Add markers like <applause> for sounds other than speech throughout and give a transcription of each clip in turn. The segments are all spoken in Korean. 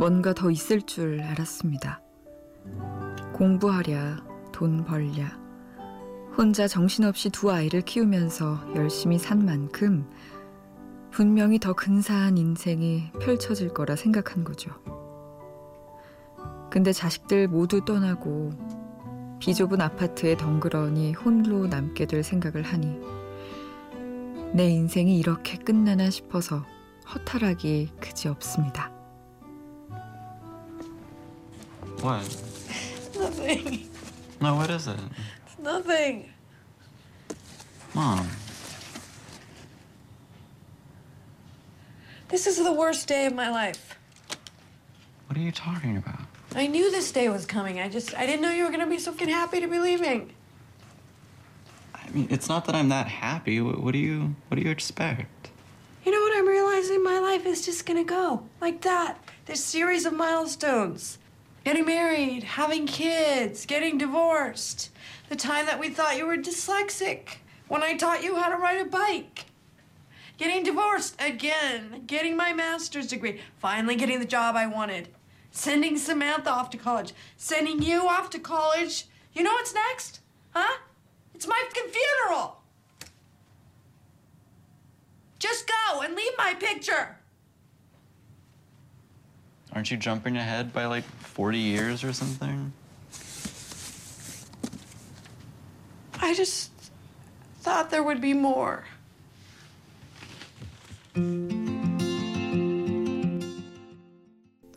뭔가 더 있을 줄 알았습니다. 공부하랴, 돈 벌랴. 혼자 정신없이 두 아이를 키우면서 열심히 산 만큼 분명히 더 근사한 인생이 펼쳐질 거라 생각한 거죠. 근데 자식들 모두 떠나고 비좁은 아파트에 덩그러니 홀로 남게 될 생각을 하니 내 인생이 이렇게 끝나나 싶어서 허탈하기 그지 없습니다. What? Nothing. No, what is it? It's nothing. Mom. This is the worst day of my life. What are you talking about? I knew this day was coming. I just, I didn't know you were going to be so fucking happy to be leaving. I mean, it's not that I'm that happy. What, what do you what do you expect? You know what I'm realizing? My life is just going to go like that. This series of milestones. Getting married, having kids, getting divorced. The time that we thought you were dyslexic. When I taught you how to ride a bike. Getting divorced again. Getting my master's degree. Finally getting the job I wanted. Sending Samantha off to college. Sending you off to college. You know what's next? Huh? It's my funeral. Just go and leave my picture. Aren't you jumping ahead by like 40 years or something? I just thought there would be more.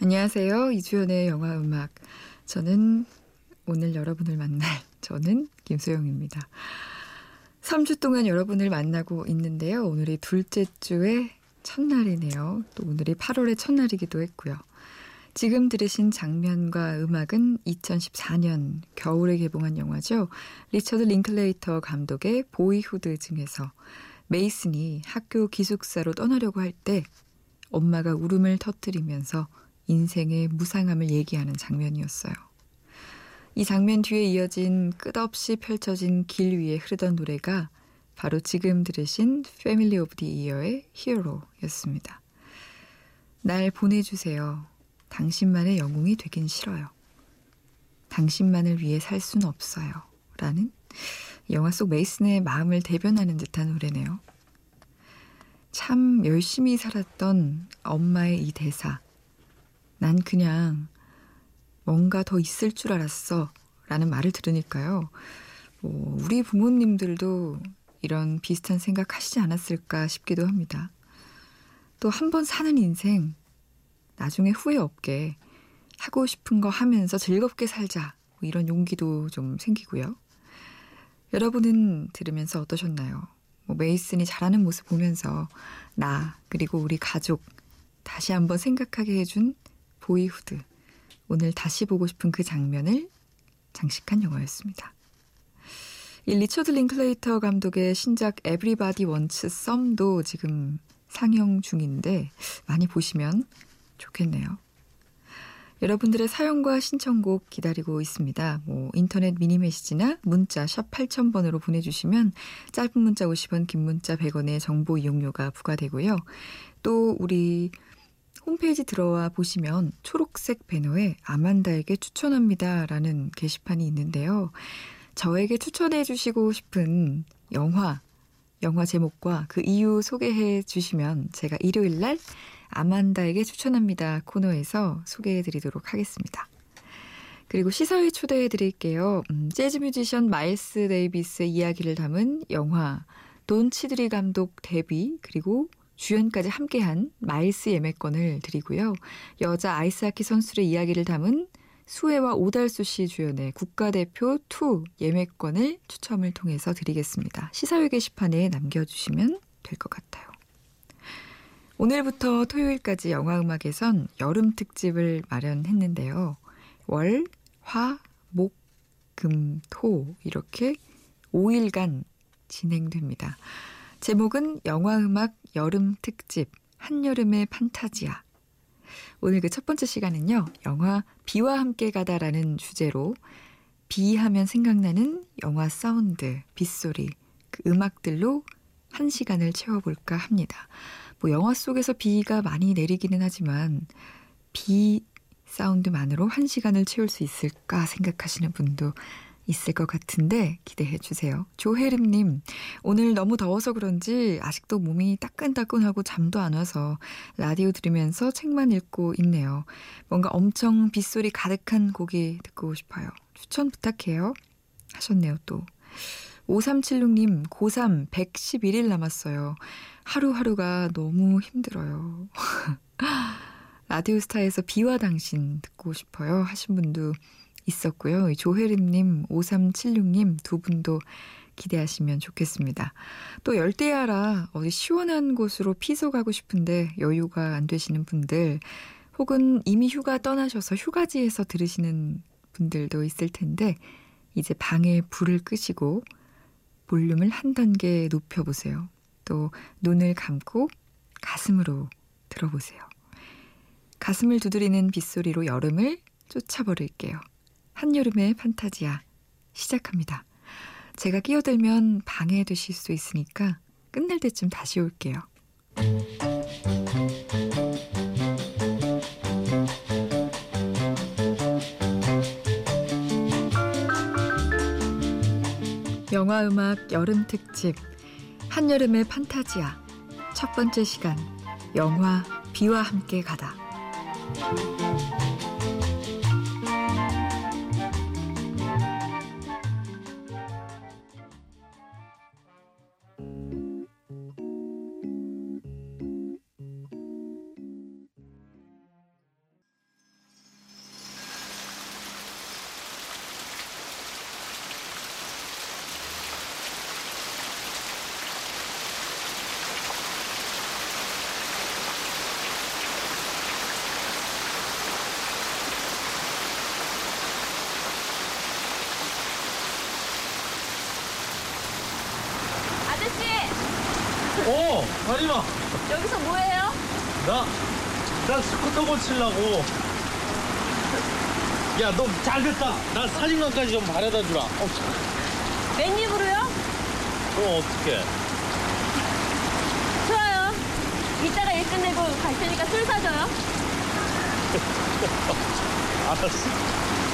안녕하세요. 이주연의 영화 음악. 저는 오늘 여러분을 만날 <laughs> 저는 김소영입니다. 3주 동안 여러분을 만나고 있는데요. 오늘이 둘째 주의 첫날이네요. 또 오늘이 8월의 첫날이기도 했고요. 지금 들으신 장면과 음악은 2014년 겨울에 개봉한 영화죠. 리처드 링클레이터 감독의 Boyhood 중에서 메이슨이 학교 기숙사로 떠나려고 할 때 엄마가 울음을 터뜨리면서 인생의 무상함을 얘기하는 장면이었어요. 이 장면 뒤에 이어진 끝없이 펼쳐진 길 위에 흐르던 노래가 바로 지금 들으신 Family of the Year의 Hero였습니다. 날 보내주세요. 당신만의 영웅이 되긴 싫어요. 당신만을 위해 살 순 없어요. 라는 영화 속 메이슨의 마음을 대변하는 듯한 노래네요. 참 열심히 살았던 엄마의 이 대사. 난 그냥 뭔가 더 있을 줄 알았어. 라는 말을 들으니까요. 뭐 우리 부모님들도 이런 비슷한 생각 하시지 않았을까 싶기도 합니다. 또 한 번 사는 인생, 나중에 후회 없게 하고 싶은 거 하면서 즐겁게 살자. 뭐 이런 용기도 좀 생기고요. 여러분은 들으면서 어떠셨나요? 뭐 메이슨이 자라는 모습 보면서 나 그리고 우리 가족 다시 한번 생각하게 해준 Boyhood 오늘 다시 보고 싶은 그 장면을 장식한 영화였습니다. 이 리처드 링클레이터 감독의 신작 Everybody Wants Some도 지금 상영 중인데 많이 보시면 좋겠네요. 여러분들의 사연과 신청곡 기다리고 있습니다. 뭐 인터넷 미니 메시지나 문자 샵 8000번으로 보내주시면 짧은 문자 50원, 긴 문자 100원의 정보 이용료가 부과되고요. 또 우리 홈페이지 들어와 보시면 초록색 배너에 아만다에게 추천합니다 라는 게시판이 있는데요. 저에게 추천해 주시고 싶은 영화, 영화 제목과 그 이유 소개해 주시면 제가 일요일 날 아만다에게 추천합니다 코너에서 소개해 드리도록 하겠습니다. 그리고 시사회 초대해 드릴게요. 음, 재즈 뮤지션 마일스 데이비스의 이야기를 담은 영화 돈 치드리 감독 데뷔 그리고 주연까지 함께한 마일스 예매권을 드리고요. 여자 아이스하키 선수의 이야기를 담은 수혜와 오달수 씨 주연의 국가대표 2 예매권을 추첨을 통해서 드리겠습니다. 시사회 게시판에 남겨주시면 될 것 같아요. 오늘부터 토요일까지 영화음악에선 여름 특집을 마련했는데요. 월, 화, 목, 금, 토 이렇게 5일간 진행됩니다. 제목은 영화음악 여름 특집 한여름의 판타지야. 오늘 그 첫 번째 시간은요. 영화 비와 함께 가다라는 주제로 비 하면 생각나는 영화 사운드, 빗소리, 그 음악들로 한 시간을 채워볼까 합니다. 뭐 영화 속에서 비가 많이 내리기는 하지만 비 사운드만으로 한 시간을 채울 수 있을까 생각하시는 분도 있을 것 같은데 기대해 주세요. 조혜림님, 오늘 너무 더워서 그런지 아직도 몸이 따끈따끈하고 잠도 안 와서 라디오 들으면서 책만 읽고 있네요. 뭔가 엄청 빗소리 가득한 곡이 듣고 싶어요. 추천 부탁해요. 하셨네요, 또. 5376님, 고3 111일 남았어요. 하루하루가 너무 힘들어요. <laughs> 라디오스타에서 비와 당신 듣고 싶어요 하신 분도 있었고요. 조혜림님, 5376님 두 분도 기대하시면 좋겠습니다. 또 열대야라 어디 시원한 곳으로 피서 가고 싶은데 여유가 안 되시는 분들 혹은 이미 휴가 떠나셔서 휴가지에서 들으시는 분들도 있을 텐데 이제 방에 불을 끄시고 볼륨을 한 단계 높여보세요. 또 눈을 감고 가슴으로 들어보세요. 가슴을 두드리는 빗소리로 여름을 쫓아버릴게요. 한여름의 판타지야 시작합니다. 제가 끼어들면 방해되실 수 있으니까 끝날 때쯤 다시 올게요. 영화 음악 여름 특집 한여름의 판타지야 첫 번째 시간 영화 비와 함께 가다 어, 다리마. 여기서 뭐해요? 나, 나 스쿠터 고치려고. 야, 너 잘됐다. 나 사진관까지 좀 바래다 주라. 어, 맨 입으로요? 그럼 어떡해. 좋아요. 이따가 일 끝내고 갈 테니까 술 사줘요. <laughs> 알았어.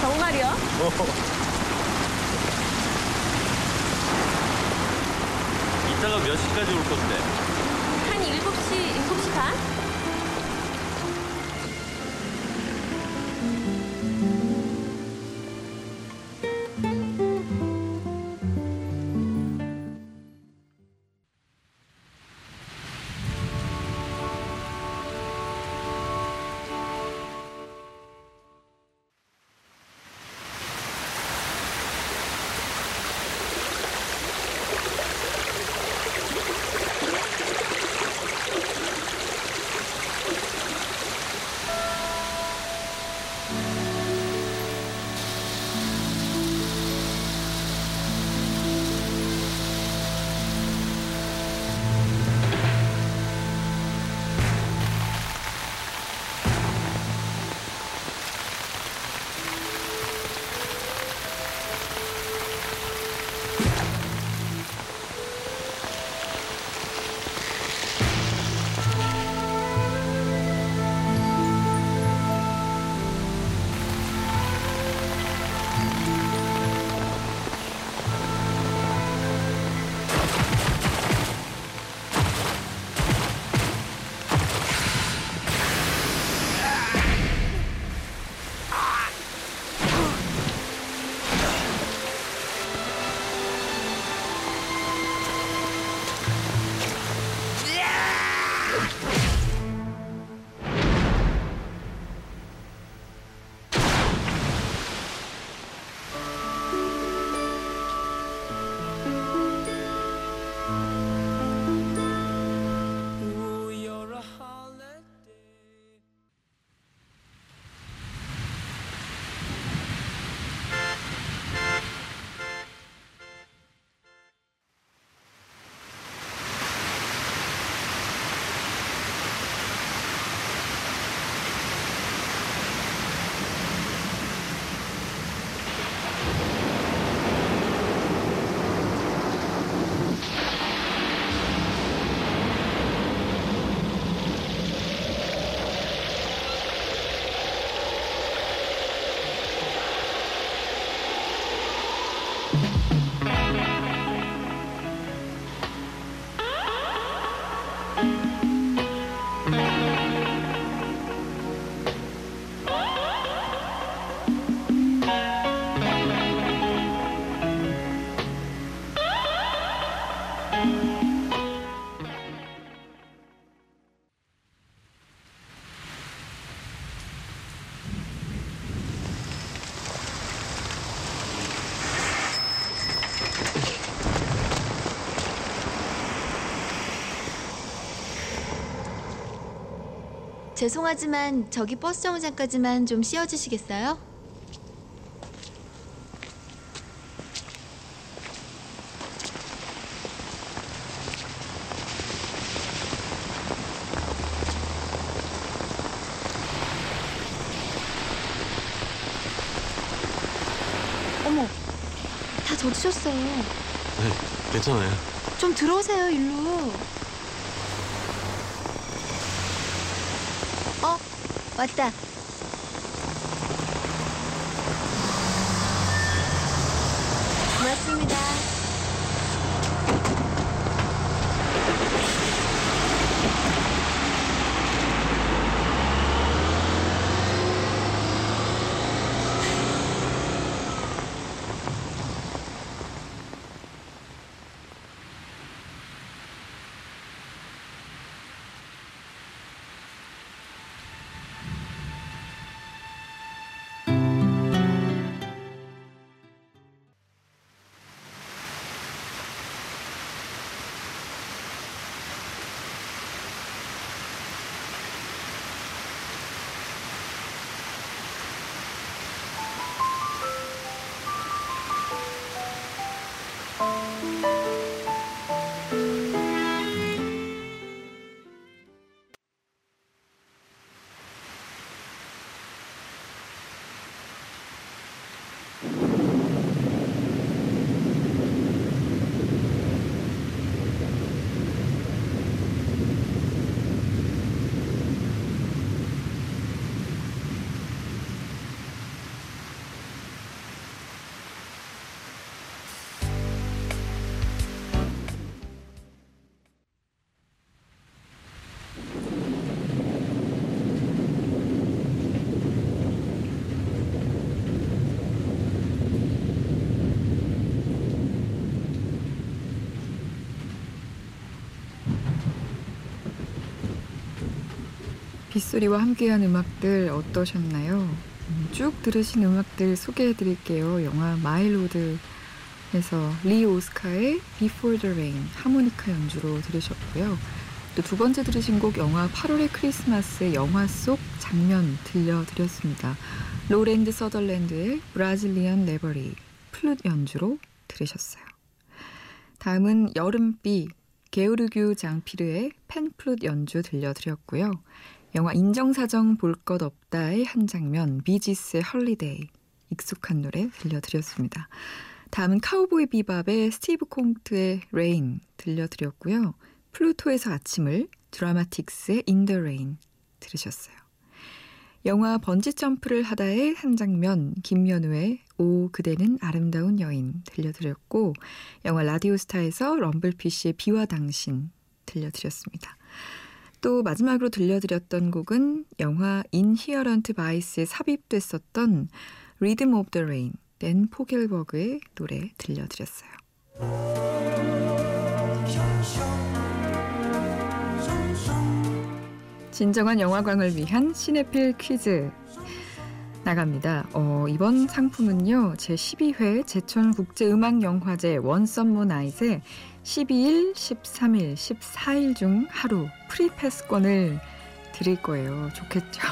정말이요? 어. 이따가 몇 시까지 올 건데? 한 7시, 7시 반? 죄송하지만 저기 버스 정류장까지만 좀 씌워주시겠어요? 어머, 다 젖으셨어요. 네, 괜찮아요. 좀 들어오세요, 일로. 어, 왔다. 고맙습니다. 빗소리와 함께한 음악들 어떠셨나요? 음, 쭉 들으신 음악들 소개해 드릴게요. 영화 마일로드에서 리 오스카의 Before the Rain 하모니카 연주로 들으셨고요. 또 두 번째 들으신 곡 영화 8월의 크리스마스 영화 속 장면 들려드렸습니다. 로랜드 서덜랜드의 Brazilian Reverie 플룻 연주로 들으셨어요. 다음은 여름비 게오르규 장피르의 펜플룻 연주 들려드렸고요. 영화 인정사정 볼 것 없다의 한 장면 비지스의 Holiday 익숙한 노래 들려드렸습니다. 다음은 카우보이 비밥의 스티브 콩트의 Rain 들려드렸고요. 플루토에서 아침을 드라마틱스의 In the Rain 들으셨어요. 영화 번지 점프를 하다의 한 장면 김연우의 오 그대는 아름다운 여인 들려드렸고 영화 라디오스타에서 럼블피쉬의 비와 당신 들려드렸습니다. 또 마지막으로 들려드렸던 곡은 영화 Inherent Vice에 삽입됐었던 Rhythm of the Rain 댄 포겔버그의 노래 들려드렸어요. 진정한 영화광을 위한 시네필 퀴즈 나갑니다. 어, 이번 상품은요. 제12회 제천국제음악영화제 One Summer Night의 12일, 13일, 14일 중 하루 프리패스권을 드릴 거예요. 좋겠죠?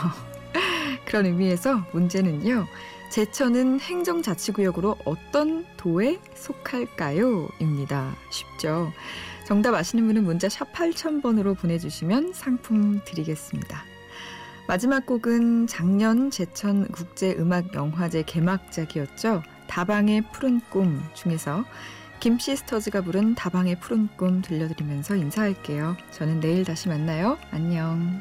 <laughs> 그런 의미에서 문제는요. 제천은 행정자치구역으로 어떤 도에 속할까요? 입니다. 쉽죠? 정답 아시는 분은 문자 샵 8000번으로 보내주시면 상품 드리겠습니다. 마지막 곡은 작년 제천 국제음악영화제 개막작이었죠. 다방의 푸른 꿈 중에서 김시스터즈가 부른 다방의 푸른 꿈 들려드리면서 인사할게요. 저는 내일 다시 만나요. 안녕.